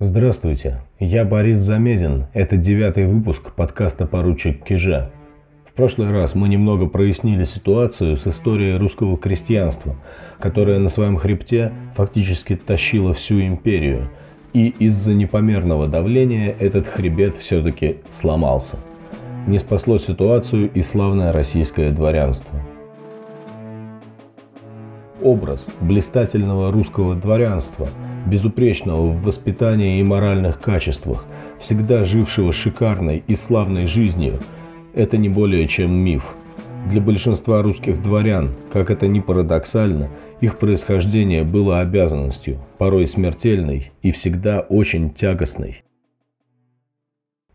Здравствуйте, я Борис Замедин. Это девятый выпуск подкаста «Поручик Кижа». В прошлый раз мы немного прояснили ситуацию с историей русского крестьянства, которое на своем хребте фактически тащило всю империю, и из-за непомерного давления этот хребет все-таки сломался. Не спасло ситуацию и славное российское дворянство – образ блистательного русского дворянства, безупречного в воспитании и моральных качествах, всегда жившего шикарной и славной жизнью, это не более чем миф. Для большинства русских дворян, как это ни парадоксально, их происхождение было обязанностью, порой смертельной и всегда очень тягостной.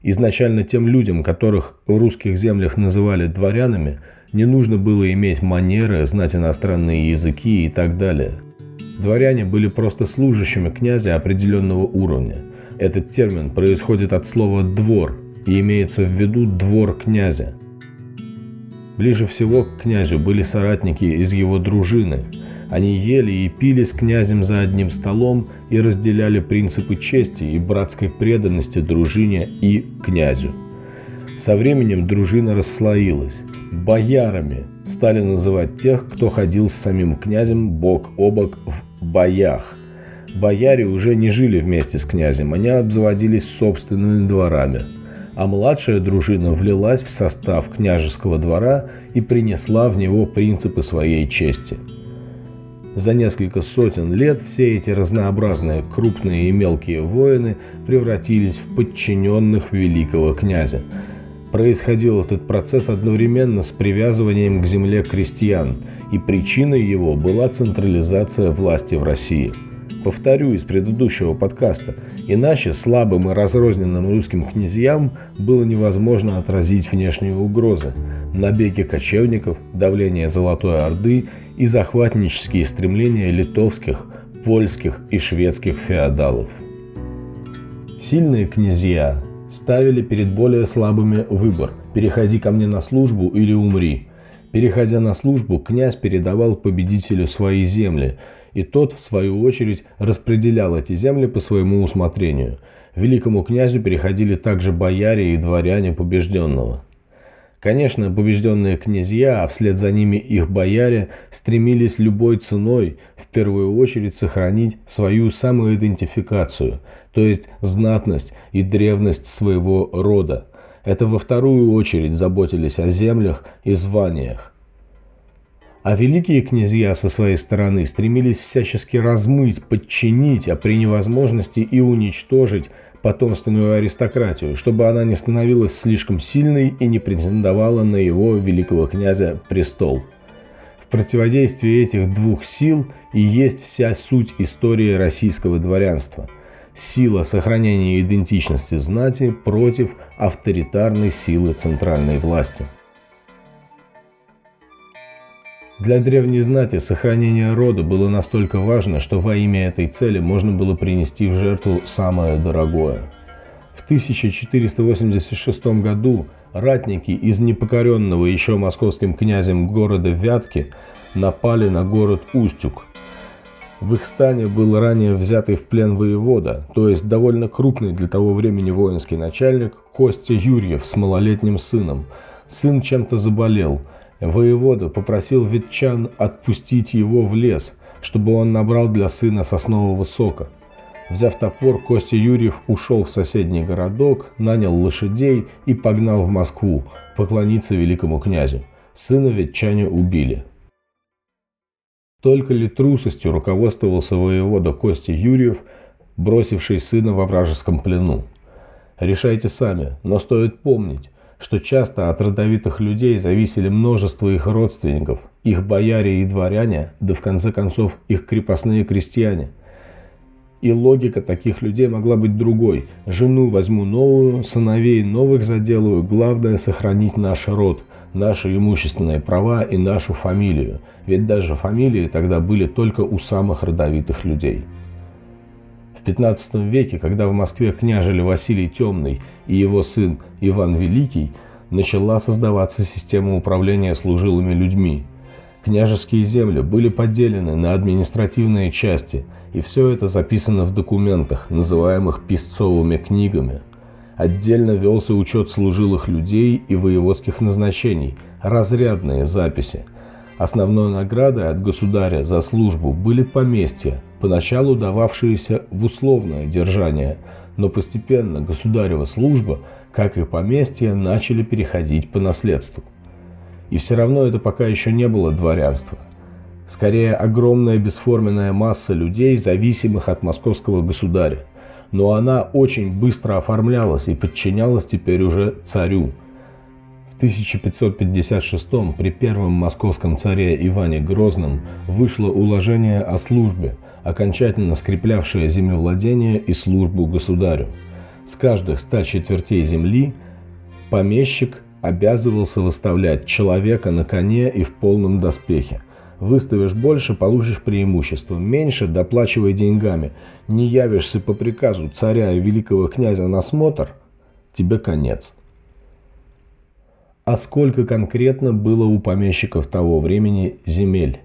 Изначально тем людям, которых в русских землях называли дворянами, не нужно было иметь манеры, знать иностранные языки и так далее. Дворяне были просто служащими князя определенного уровня. Этот термин происходит от слова «двор» и имеется в виду двор князя. Ближе всего к князю были соратники из его дружины – они ели и пили с князем за одним столом и разделяли принципы чести и братской преданности дружине и князю. Со временем дружина расслоилась. Боярами стали называть тех, кто ходил с самим князем бок о бок в боях. Бояре уже не жили вместе с князем, они обзаводились собственными дворами а младшая дружина влилась в состав княжеского двора и принесла в него принципы своей чести – за несколько сотен лет все эти разнообразные крупные и мелкие воины превратились в подчиненных великого князя. Происходил этот процесс одновременно с привязыванием к земле крестьян, и причиной его была централизация власти в России. Повторю из предыдущего подкаста, иначе слабым и разрозненным русским князьям было невозможно отразить внешние угрозы – набеги кочевников, давление Золотой Орды и захватнические стремления литовских, польских и шведских феодалов. Сильные князья ставили перед более слабыми выбор – переходи ко мне на службу или умри. Переходя на службу, князь передавал победителю свои земли, и тот, в свою очередь, распределял эти земли по своему усмотрению. Великому князю переходили также бояре и дворяне побежденного – Конечно, побежденные князья, а вслед за ними их бояре, стремились любой ценой в первую очередь сохранить свою самоидентификацию, то есть знатность и древность своего рода. Это во вторую очередь заботились о землях и званиях. А великие князья со своей стороны стремились всячески размыть, подчинить, а при невозможности и уничтожить потомственную аристократию, чтобы она не становилась слишком сильной и не претендовала на его великого князя престол. В противодействии этих двух сил и есть вся суть истории российского дворянства. Сила сохранения идентичности знати против авторитарной силы центральной власти. Для древней знати сохранение рода было настолько важно, что во имя этой цели можно было принести в жертву самое дорогое. В 1486 году ратники из непокоренного еще московским князем города Вятки напали на город Устюг. В их стане был ранее взятый в плен воевода, то есть довольно крупный для того времени воинский начальник Костя Юрьев с малолетним сыном. Сын чем-то заболел – Воевода попросил ветчан отпустить его в лес, чтобы он набрал для сына соснового сока. Взяв топор, Костя Юрьев ушел в соседний городок, нанял лошадей и погнал в Москву поклониться великому князю. Сына ветчане убили. Только ли трусостью руководствовался воевода Костя Юрьев, бросивший сына во вражеском плену? Решайте сами, но стоит помнить, что часто от родовитых людей зависели множество их родственников, их бояре и дворяне, да в конце концов их крепостные крестьяне. И логика таких людей могла быть другой. Жену возьму новую, сыновей новых заделаю, главное сохранить наш род, наши имущественные права и нашу фамилию. Ведь даже фамилии тогда были только у самых родовитых людей. В XV веке, когда в Москве княжили Василий Темный и его сын Иван Великий, начала создаваться система управления служилыми людьми. Княжеские земли были поделены на административные части, и все это записано в документах, называемых писцовыми книгами. Отдельно велся учет служилых людей и воеводских назначений, разрядные записи. Основной наградой от государя за службу были поместья, поначалу дававшиеся в условное держание, но постепенно государева служба, как и поместья, начали переходить по наследству. И все равно это пока еще не было дворянство. Скорее, огромная бесформенная масса людей, зависимых от московского государя. Но она очень быстро оформлялась и подчинялась теперь уже царю. В 1556 при первом московском царе Иване Грозном вышло уложение о службе, окончательно скреплявшее землевладение и службу государю. С каждых ста четвертей земли помещик обязывался выставлять человека на коне и в полном доспехе. Выставишь больше – получишь преимущество, меньше – доплачивай деньгами. Не явишься по приказу царя и великого князя на смотр – тебе конец. А сколько конкретно было у помещиков того времени земель?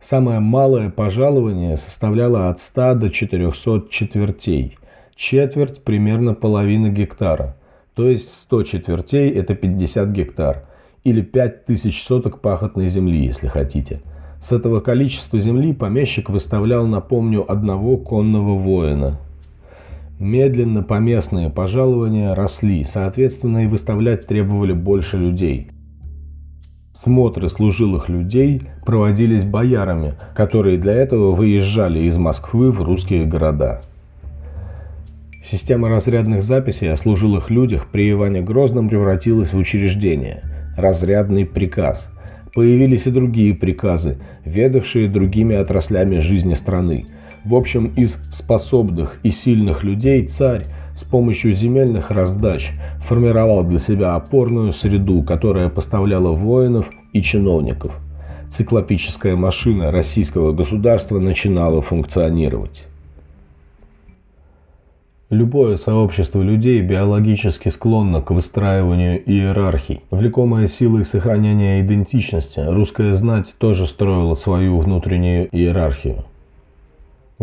Самое малое пожалование составляло от 100 до 400 четвертей. Четверть – примерно половина гектара – то есть 100 четвертей – это 50 гектар, или 5000 соток пахотной земли, если хотите. С этого количества земли помещик выставлял, напомню, одного конного воина. Медленно поместные пожалования росли, соответственно и выставлять требовали больше людей. Смотры служилых людей проводились боярами, которые для этого выезжали из Москвы в русские города. Система разрядных записей о служилых людях при Иване Грозном превратилась в учреждение – разрядный приказ. Появились и другие приказы, ведавшие другими отраслями жизни страны. В общем, из способных и сильных людей царь с помощью земельных раздач формировал для себя опорную среду, которая поставляла воинов и чиновников. Циклопическая машина российского государства начинала функционировать. Любое сообщество людей биологически склонно к выстраиванию иерархий. Влекомая силой сохранения идентичности, русская знать тоже строила свою внутреннюю иерархию.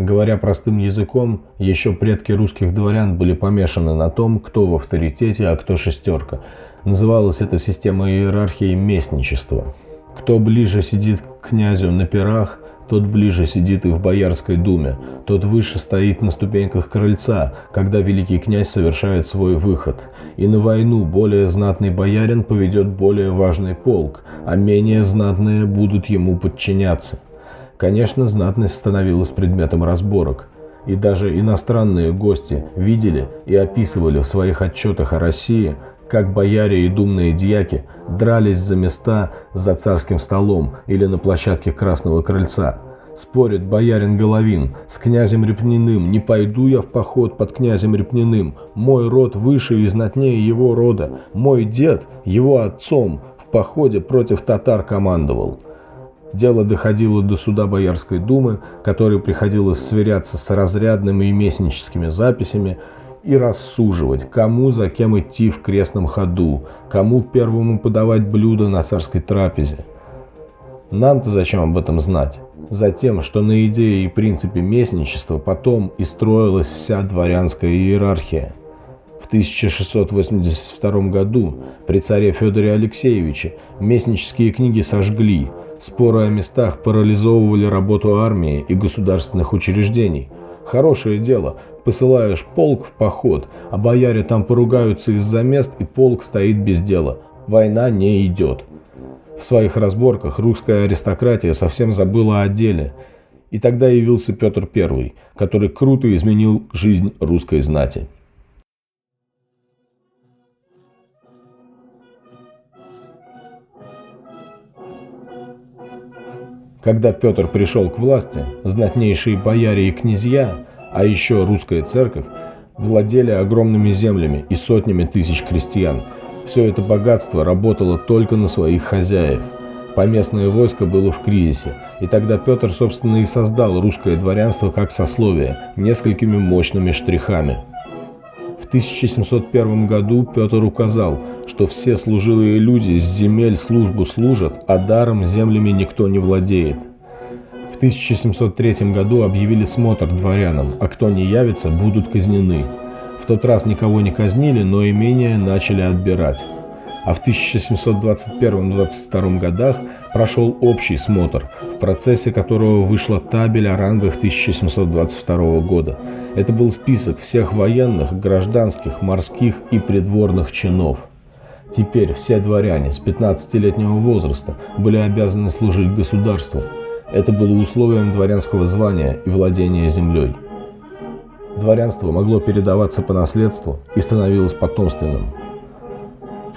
Говоря простым языком, еще предки русских дворян были помешаны на том, кто в авторитете, а кто шестерка. Называлась эта система иерархии местничества. Кто ближе сидит к князю на пирах, тот ближе сидит и в Боярской думе, тот выше стоит на ступеньках крыльца, когда великий князь совершает свой выход. И на войну более знатный боярин поведет более важный полк, а менее знатные будут ему подчиняться. Конечно, знатность становилась предметом разборок. И даже иностранные гости видели и описывали в своих отчетах о России – как бояре и думные дьяки дрались за места за царским столом или на площадке Красного Крыльца. Спорит боярин Головин с князем Репниным, не пойду я в поход под князем Репниным, мой род выше и знатнее его рода, мой дед его отцом в походе против татар командовал. Дело доходило до суда Боярской думы, которой приходилось сверяться с разрядными и местническими записями, и рассуживать, кому за кем идти в крестном ходу, кому первому подавать блюдо на царской трапезе. Нам-то зачем об этом знать? Затем, что на идее и принципе местничества потом и строилась вся дворянская иерархия. В 1682 году при царе Федоре Алексеевиче местнические книги сожгли, споры о местах парализовывали работу армии и государственных учреждений. Хорошее дело, Посылаешь полк в поход, а бояре там поругаются из-за мест, и полк стоит без дела. Война не идет. В своих разборках русская аристократия совсем забыла о деле. И тогда явился Петр I, который круто изменил жизнь русской знати. Когда Петр пришел к власти, знатнейшие бояре и князья а еще русская церковь, владели огромными землями и сотнями тысяч крестьян. Все это богатство работало только на своих хозяев. Поместное войско было в кризисе, и тогда Петр, собственно, и создал русское дворянство как сословие, несколькими мощными штрихами. В 1701 году Петр указал, что все служилые люди с земель службу служат, а даром землями никто не владеет. В 1703 году объявили смотр дворянам, а кто не явится, будут казнены. В тот раз никого не казнили, но имения начали отбирать. А в 1721-22 годах прошел общий смотр, в процессе которого вышла табель о рангах 1722 года. Это был список всех военных, гражданских, морских и придворных чинов. Теперь все дворяне с 15-летнего возраста были обязаны служить государству. Это было условием дворянского звания и владения землей. Дворянство могло передаваться по наследству и становилось потомственным.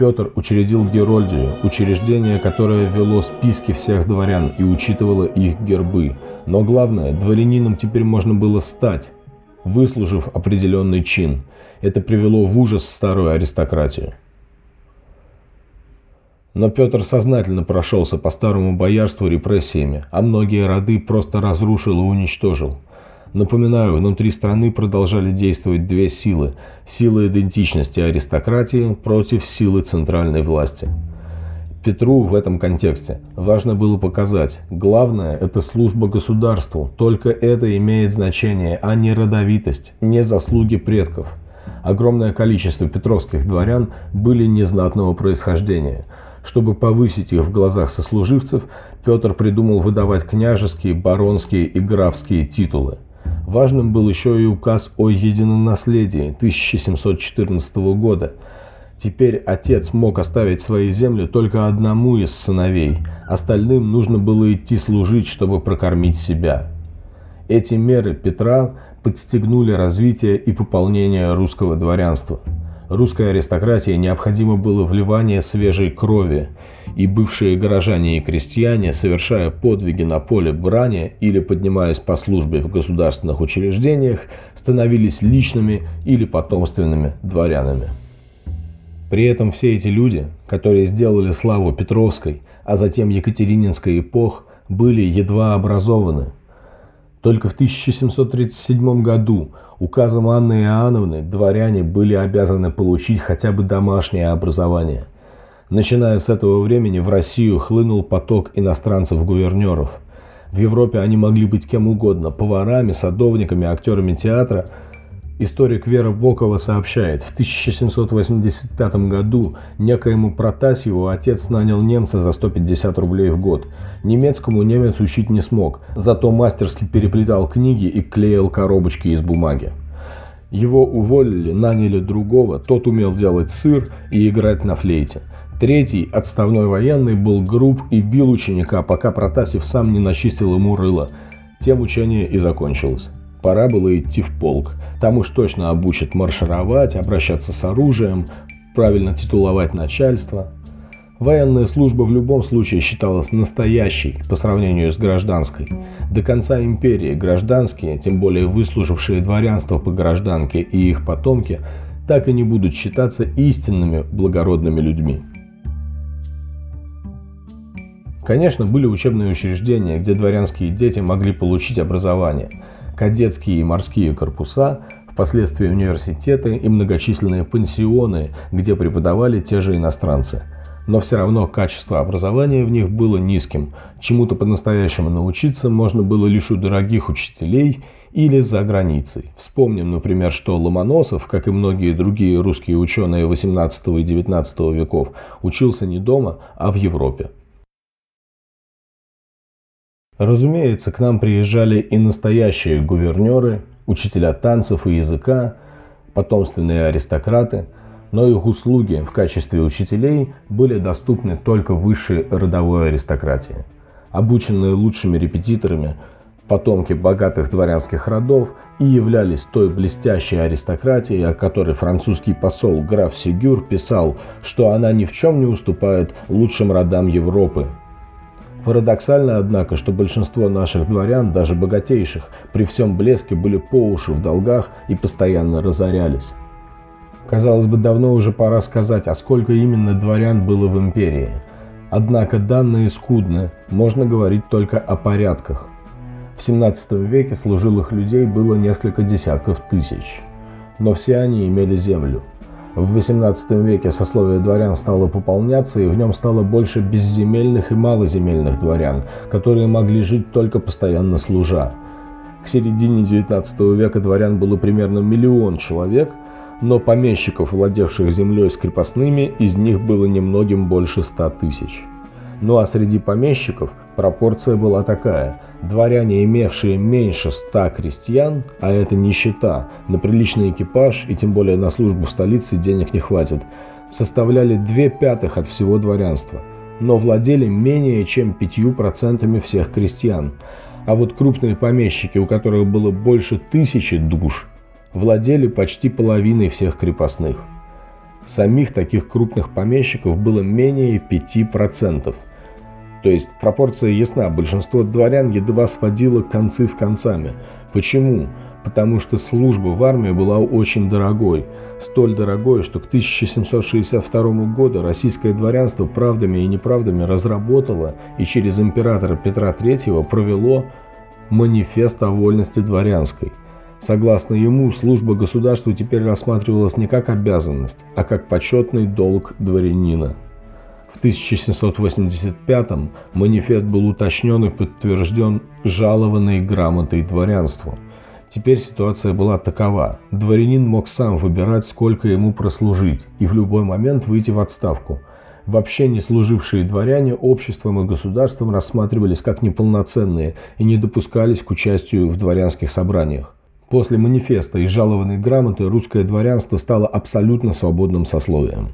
Петр учредил Герольдию, учреждение, которое вело списки всех дворян и учитывало их гербы. Но главное, дворянином теперь можно было стать, выслужив определенный чин. Это привело в ужас старую аристократию. Но Петр сознательно прошелся по старому боярству репрессиями, а многие роды просто разрушил и уничтожил. Напоминаю, внутри страны продолжали действовать две силы – сила идентичности аристократии против силы центральной власти. Петру в этом контексте важно было показать, главное – это служба государству, только это имеет значение, а не родовитость, не заслуги предков. Огромное количество петровских дворян были незнатного происхождения – чтобы повысить их в глазах сослуживцев, Петр придумал выдавать княжеские, баронские и графские титулы. Важным был еще и указ о единонаследии 1714 года. Теперь отец мог оставить свои земли только одному из сыновей, остальным нужно было идти служить, чтобы прокормить себя. Эти меры Петра подстегнули развитие и пополнение русского дворянства – Русской аристократии необходимо было вливание свежей крови, и бывшие горожане и крестьяне, совершая подвиги на поле брани или поднимаясь по службе в государственных учреждениях, становились личными или потомственными дворянами. При этом все эти люди, которые сделали славу Петровской, а затем Екатерининской эпох, были едва образованы. Только в 1737 году Указом Анны Иоанновны дворяне были обязаны получить хотя бы домашнее образование. Начиная с этого времени в Россию хлынул поток иностранцев-гувернеров. В Европе они могли быть кем угодно – поварами, садовниками, актерами театра – Историк Вера Бокова сообщает, в 1785 году некоему Протасьеву отец нанял немца за 150 рублей в год. Немецкому немец учить не смог, зато мастерски переплетал книги и клеил коробочки из бумаги. Его уволили, наняли другого, тот умел делать сыр и играть на флейте. Третий, отставной военный, был груб и бил ученика, пока Протасев сам не начистил ему рыло. Тем учение и закончилось. Пора было идти в полк. Там уж точно обучат маршировать, обращаться с оружием, правильно титуловать начальство. Военная служба в любом случае считалась настоящей по сравнению с гражданской. До конца империи гражданские, тем более выслужившие дворянство по гражданке и их потомки, так и не будут считаться истинными благородными людьми. Конечно, были учебные учреждения, где дворянские дети могли получить образование – кадетские и морские корпуса, впоследствии университеты и многочисленные пансионы, где преподавали те же иностранцы. Но все равно качество образования в них было низким. Чему-то по-настоящему научиться можно было лишь у дорогих учителей или за границей. Вспомним, например, что Ломоносов, как и многие другие русские ученые 18 и 19 веков, учился не дома, а в Европе. Разумеется, к нам приезжали и настоящие гувернеры, учителя танцев и языка, потомственные аристократы, но их услуги в качестве учителей были доступны только высшей родовой аристократии. Обученные лучшими репетиторами, потомки богатых дворянских родов и являлись той блестящей аристократией, о которой французский посол граф Сигюр писал, что она ни в чем не уступает лучшим родам Европы, Парадоксально, однако, что большинство наших дворян, даже богатейших, при всем блеске были по уши в долгах и постоянно разорялись. Казалось бы, давно уже пора сказать, а сколько именно дворян было в империи. Однако данные скудны, можно говорить только о порядках. В 17 веке служилых людей было несколько десятков тысяч. Но все они имели землю. В XVIII веке сословие дворян стало пополняться, и в нем стало больше безземельных и малоземельных дворян, которые могли жить только постоянно служа. К середине XIX века дворян было примерно миллион человек, но помещиков, владевших землей с крепостными, из них было немногим больше ста тысяч. Ну а среди помещиков пропорция была такая – Дворяне, имевшие меньше ста крестьян, а это нищета, на приличный экипаж и тем более на службу в столице денег не хватит, составляли две пятых от всего дворянства, но владели менее чем пятью процентами всех крестьян. А вот крупные помещики, у которых было больше тысячи душ, владели почти половиной всех крепостных. Самих таких крупных помещиков было менее 5%. То есть пропорция ясна, большинство дворян едва сводило концы с концами. Почему? Потому что служба в армии была очень дорогой. Столь дорогой, что к 1762 году российское дворянство правдами и неправдами разработало и через императора Петра III провело манифест о вольности дворянской. Согласно ему, служба государству теперь рассматривалась не как обязанность, а как почетный долг дворянина. В 1785 манифест был уточнен и подтвержден жалованной грамотой дворянству. Теперь ситуация была такова. Дворянин мог сам выбирать, сколько ему прослужить, и в любой момент выйти в отставку. Вообще не служившие дворяне обществом и государством рассматривались как неполноценные и не допускались к участию в дворянских собраниях. После манифеста и жалованной грамоты русское дворянство стало абсолютно свободным сословием.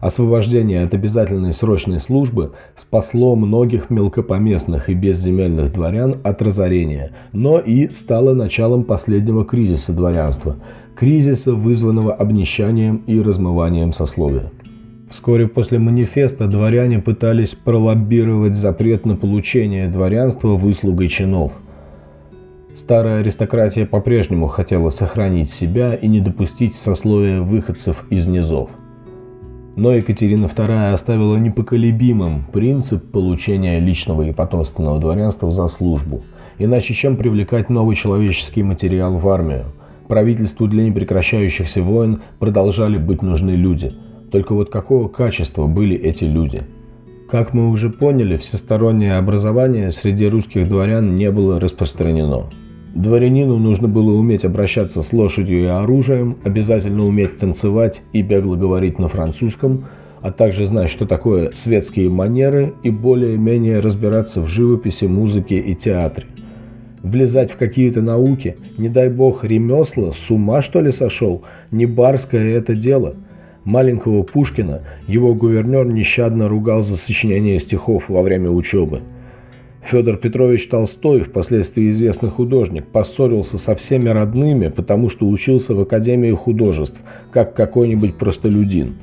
Освобождение от обязательной срочной службы спасло многих мелкопоместных и безземельных дворян от разорения, но и стало началом последнего кризиса дворянства – кризиса, вызванного обнищанием и размыванием сословия. Вскоре после манифеста дворяне пытались пролоббировать запрет на получение дворянства выслугой чинов. Старая аристократия по-прежнему хотела сохранить себя и не допустить в сословие выходцев из низов. Но Екатерина II оставила непоколебимым принцип получения личного и потомственного дворянства за службу. Иначе чем привлекать новый человеческий материал в армию? Правительству для непрекращающихся войн продолжали быть нужны люди. Только вот какого качества были эти люди? Как мы уже поняли, всестороннее образование среди русских дворян не было распространено. Дворянину нужно было уметь обращаться с лошадью и оружием, обязательно уметь танцевать и бегло говорить на французском, а также знать, что такое светские манеры и более-менее разбираться в живописи, музыке и театре. Влезать в какие-то науки, не дай бог ремесла, с ума что ли сошел? Не барское это дело. Маленького Пушкина его гувернер нещадно ругал за сочинение стихов во время учебы. Федор Петрович Толстой, впоследствии известный художник, поссорился со всеми родными, потому что учился в Академии художеств, как какой-нибудь простолюдин.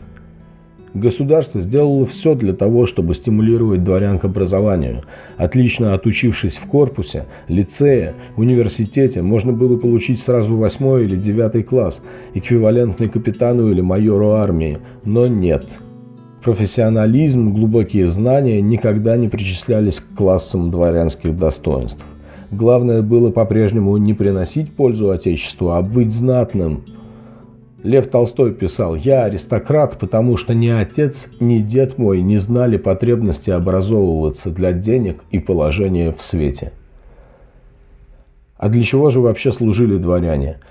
Государство сделало все для того, чтобы стимулировать дворян к образованию. Отлично отучившись в корпусе, лицее, университете, можно было получить сразу восьмой или девятый класс, эквивалентный капитану или майору армии, но нет – Профессионализм, глубокие знания никогда не причислялись к классам дворянских достоинств. Главное было по-прежнему не приносить пользу Отечеству, а быть знатным. Лев Толстой писал «Я аристократ, потому что ни отец, ни дед мой не знали потребности образовываться для денег и положения в свете». А для чего же вообще служили дворяне?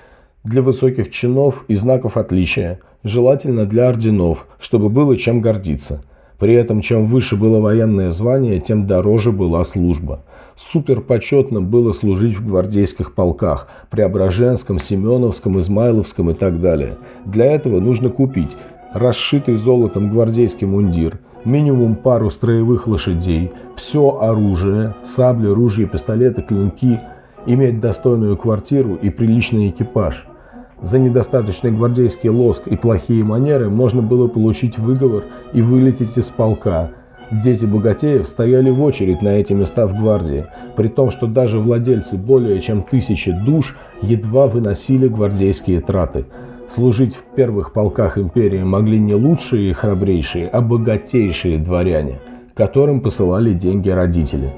Для высоких чинов и знаков отличия – желательно для орденов, чтобы было чем гордиться. При этом, чем выше было военное звание, тем дороже была служба. Супер почетно было служить в гвардейских полках, Преображенском, Семеновском, Измайловском и так далее. Для этого нужно купить расшитый золотом гвардейский мундир, минимум пару строевых лошадей, все оружие, сабли, ружья, пистолеты, клинки, иметь достойную квартиру и приличный экипаж – за недостаточный гвардейский лоск и плохие манеры можно было получить выговор и вылететь из полка. Дети богатеев стояли в очередь на эти места в гвардии, при том, что даже владельцы более чем тысячи душ едва выносили гвардейские траты. Служить в первых полках империи могли не лучшие и храбрейшие, а богатейшие дворяне, которым посылали деньги родители.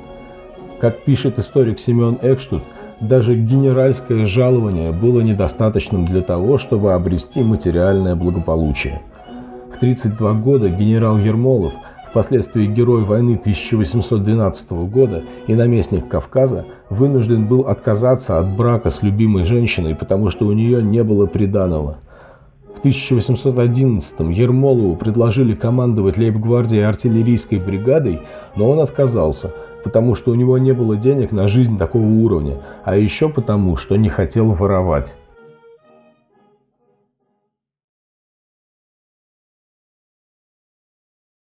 Как пишет историк Семен Экштут, Даже генеральское жалование было недостаточным для того, чтобы обрести материальное благополучие. В 32 года генерал Ермолов, впоследствии герой войны 1812 года и наместник Кавказа, вынужден был отказаться от брака с любимой женщиной, потому что у нее не было приданого. В 1811-м Ермолову предложили командовать лейб-гвардией артиллерийской бригадой, но он отказался – потому что у него не было денег на жизнь такого уровня, а еще потому, что не хотел воровать.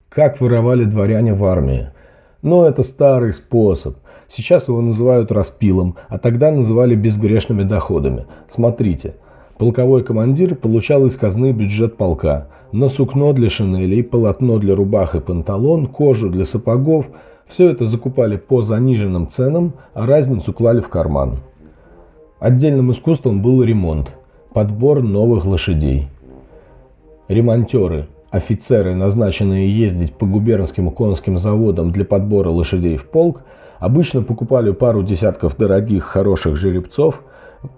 Как воровали дворяне в армии? Но это старый способ. Сейчас его называют распилом, а тогда называли безгрешными доходами. Смотрите. Полковой командир получал из казны бюджет полка. На сукно для шинелей, полотно для рубах и панталон, кожу для сапогов – все это закупали по заниженным ценам, а разницу клали в карман. Отдельным искусством был ремонт, подбор новых лошадей. Ремонтеры, офицеры, назначенные ездить по губернским конским заводам для подбора лошадей в полк, обычно покупали пару десятков дорогих хороших жеребцов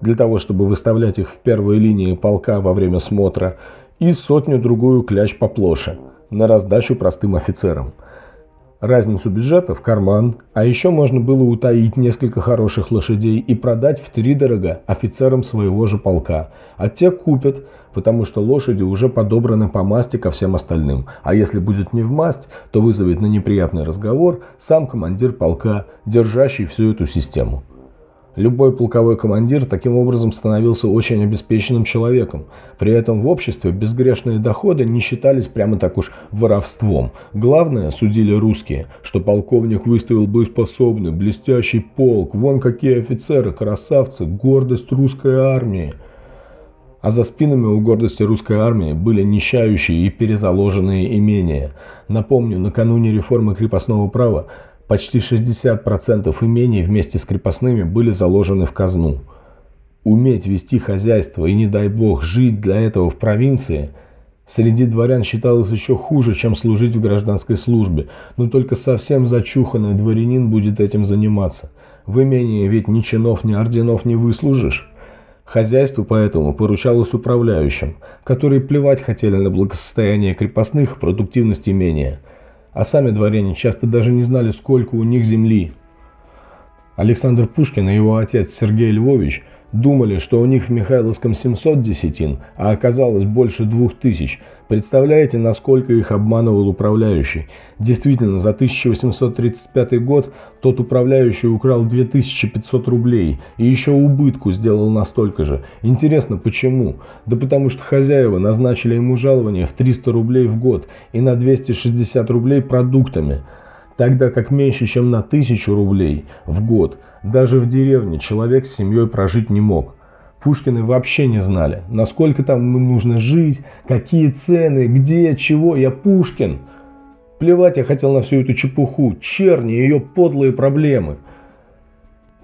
для того, чтобы выставлять их в первой линии полка во время смотра, и сотню-другую кляч поплоше на раздачу простым офицерам – разницу бюджета в карман, а еще можно было утаить несколько хороших лошадей и продать в три дорого офицерам своего же полка. А те купят, потому что лошади уже подобраны по масти ко всем остальным. А если будет не в масть, то вызовет на неприятный разговор сам командир полка, держащий всю эту систему. Любой полковой командир таким образом становился очень обеспеченным человеком. При этом в обществе безгрешные доходы не считались прямо так уж воровством. Главное, судили русские, что полковник выставил боеспособный, блестящий полк, вон какие офицеры, красавцы, гордость русской армии. А за спинами у гордости русской армии были нищающие и перезаложенные имения. Напомню, накануне реформы крепостного права Почти 60% имений вместе с крепостными были заложены в казну. Уметь вести хозяйство и, не дай бог, жить для этого в провинции среди дворян считалось еще хуже, чем служить в гражданской службе, но только совсем зачуханный дворянин будет этим заниматься. В имении ведь ни чинов, ни орденов не выслужишь. Хозяйство поэтому поручалось управляющим, которые плевать хотели на благосостояние крепостных и продуктивность имения – а сами дворяне часто даже не знали, сколько у них земли. Александр Пушкин и его отец Сергей Львович думали, что у них в Михайловском 700 десятин, а оказалось больше двух тысяч. Представляете, насколько их обманывал управляющий? Действительно, за 1835 год тот управляющий украл 2500 рублей и еще убытку сделал настолько же. Интересно, почему? Да потому что хозяева назначили ему жалование в 300 рублей в год и на 260 рублей продуктами тогда как меньше, чем на 1000 рублей в год даже в деревне человек с семьей прожить не мог. Пушкины вообще не знали, насколько там нужно жить, какие цены, где, чего. Я Пушкин. Плевать я хотел на всю эту чепуху, черни, ее подлые проблемы.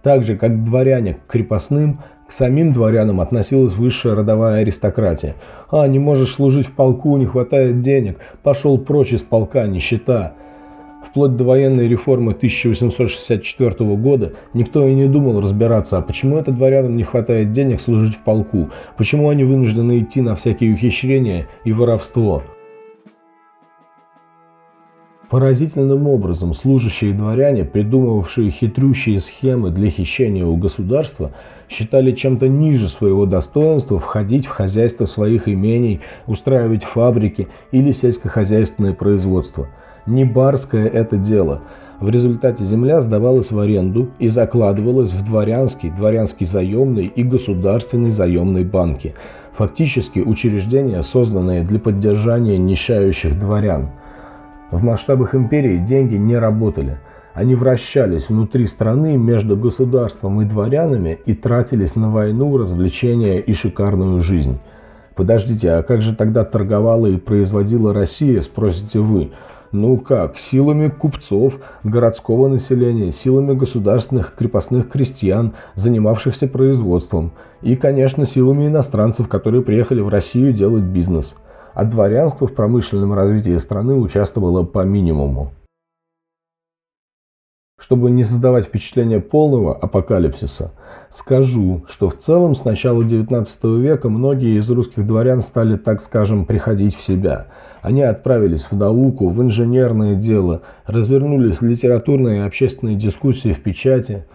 Так же, как дворяне к крепостным, к самим дворянам относилась высшая родовая аристократия. А, не можешь служить в полку, не хватает денег, пошел прочь из полка, нищета. Вплоть до военной реформы 1864 года никто и не думал разбираться, а почему это дворянам не хватает денег служить в полку, почему они вынуждены идти на всякие ухищрения и воровство. Поразительным образом служащие дворяне, придумывавшие хитрющие схемы для хищения у государства, считали чем-то ниже своего достоинства входить в хозяйство своих имений, устраивать фабрики или сельскохозяйственное производство – не барское это дело. В результате земля сдавалась в аренду и закладывалась в дворянский, дворянский заемный и государственный заемный банки. Фактически учреждения, созданные для поддержания нищающих дворян. В масштабах империи деньги не работали. Они вращались внутри страны между государством и дворянами и тратились на войну, развлечения и шикарную жизнь. Подождите, а как же тогда торговала и производила Россия, спросите вы? Ну как, силами купцов, городского населения, силами государственных крепостных крестьян, занимавшихся производством, и, конечно, силами иностранцев, которые приехали в Россию делать бизнес. А дворянство в промышленном развитии страны участвовало по минимуму. Чтобы не создавать впечатление полного апокалипсиса, скажу, что в целом с начала XIX века многие из русских дворян стали, так скажем, приходить в себя. Они отправились в науку, в инженерное дело, развернулись литературные и общественные дискуссии в печати.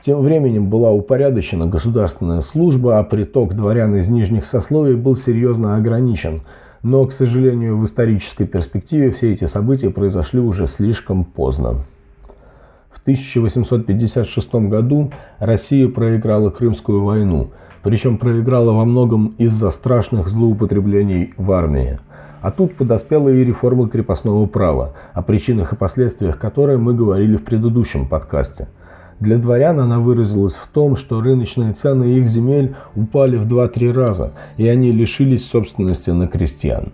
Тем временем была упорядочена государственная служба, а приток дворян из нижних сословий был серьезно ограничен. Но, к сожалению, в исторической перспективе все эти события произошли уже слишком поздно. 1856 году Россия проиграла Крымскую войну, причем проиграла во многом из-за страшных злоупотреблений в армии. А тут подоспела и реформа крепостного права, о причинах и последствиях которой мы говорили в предыдущем подкасте. Для дворян она выразилась в том, что рыночные цены их земель упали в 2-3 раза, и они лишились собственности на крестьян.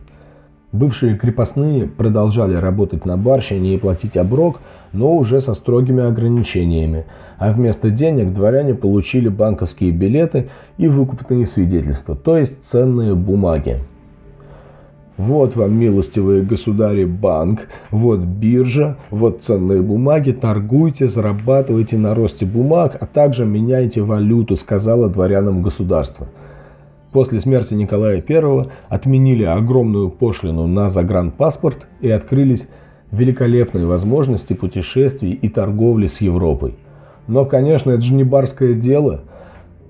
Бывшие крепостные продолжали работать на барщине и платить оброк, но уже со строгими ограничениями, а вместо денег дворяне получили банковские билеты и выкупные свидетельства, то есть ценные бумаги. Вот вам, милостивые государи, банк, вот биржа, вот ценные бумаги, торгуйте, зарабатывайте на росте бумаг, а также меняйте валюту, сказала дворянам государство – После смерти Николая I отменили огромную пошлину на загранпаспорт и открылись великолепные возможности путешествий и торговли с Европой. Но, конечно, это же не барское дело.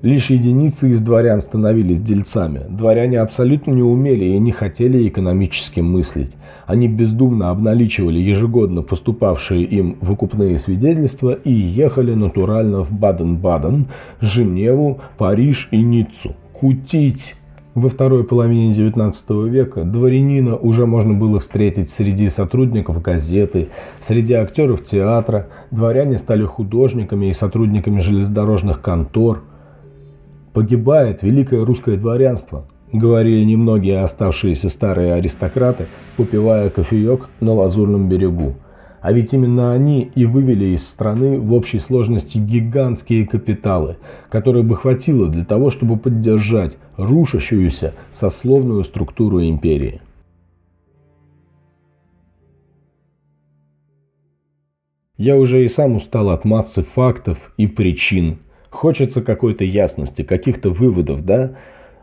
Лишь единицы из дворян становились дельцами. Дворяне абсолютно не умели и не хотели экономически мыслить. Они бездумно обналичивали ежегодно поступавшие им выкупные свидетельства и ехали натурально в Баден-Баден, Женеву, Париж и Ниццу кутить. Во второй половине XIX века дворянина уже можно было встретить среди сотрудников газеты, среди актеров театра, дворяне стали художниками и сотрудниками железнодорожных контор. «Погибает великое русское дворянство», — говорили немногие оставшиеся старые аристократы, попивая кофеек на Лазурном берегу. А ведь именно они и вывели из страны в общей сложности гигантские капиталы, которые бы хватило для того, чтобы поддержать рушащуюся сословную структуру империи. Я уже и сам устал от массы фактов и причин. Хочется какой-то ясности, каких-то выводов, да?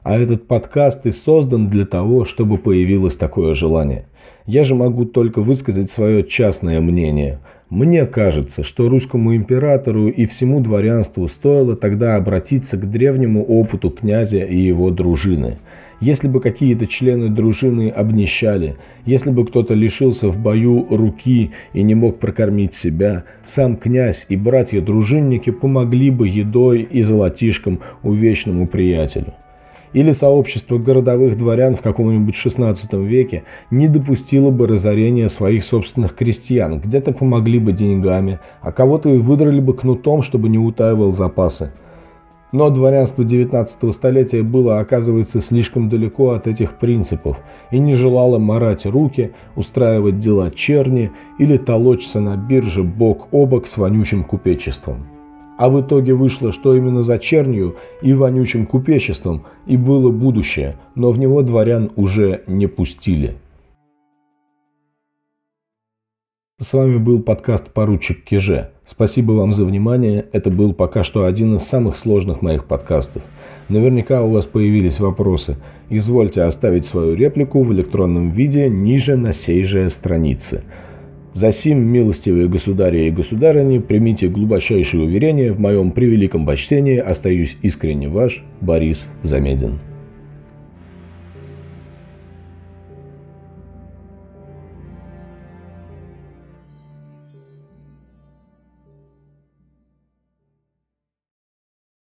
А этот подкаст и создан для того, чтобы появилось такое желание – я же могу только высказать свое частное мнение. Мне кажется, что русскому императору и всему дворянству стоило тогда обратиться к древнему опыту князя и его дружины. Если бы какие-то члены дружины обнищали, если бы кто-то лишился в бою руки и не мог прокормить себя, сам князь и братья-дружинники помогли бы едой и золотишком увечному приятелю или сообщество городовых дворян в каком-нибудь XVI веке не допустило бы разорения своих собственных крестьян, где-то помогли бы деньгами, а кого-то и выдрали бы кнутом, чтобы не утаивал запасы. Но дворянство XIX столетия было, оказывается, слишком далеко от этих принципов и не желало морать руки, устраивать дела черни или толочься на бирже бок о бок с вонючим купечеством. А в итоге вышло, что именно за чернью и вонючим купечеством и было будущее, но в него дворян уже не пустили. С вами был подкаст «Поручик Киже». Спасибо вам за внимание. Это был пока что один из самых сложных моих подкастов. Наверняка у вас появились вопросы. Извольте оставить свою реплику в электронном виде ниже на сей же странице. Засим, милостивые государи и государыни, примите глубочайшее уверение в моем превеликом почтении, остаюсь искренне ваш Борис Замедин.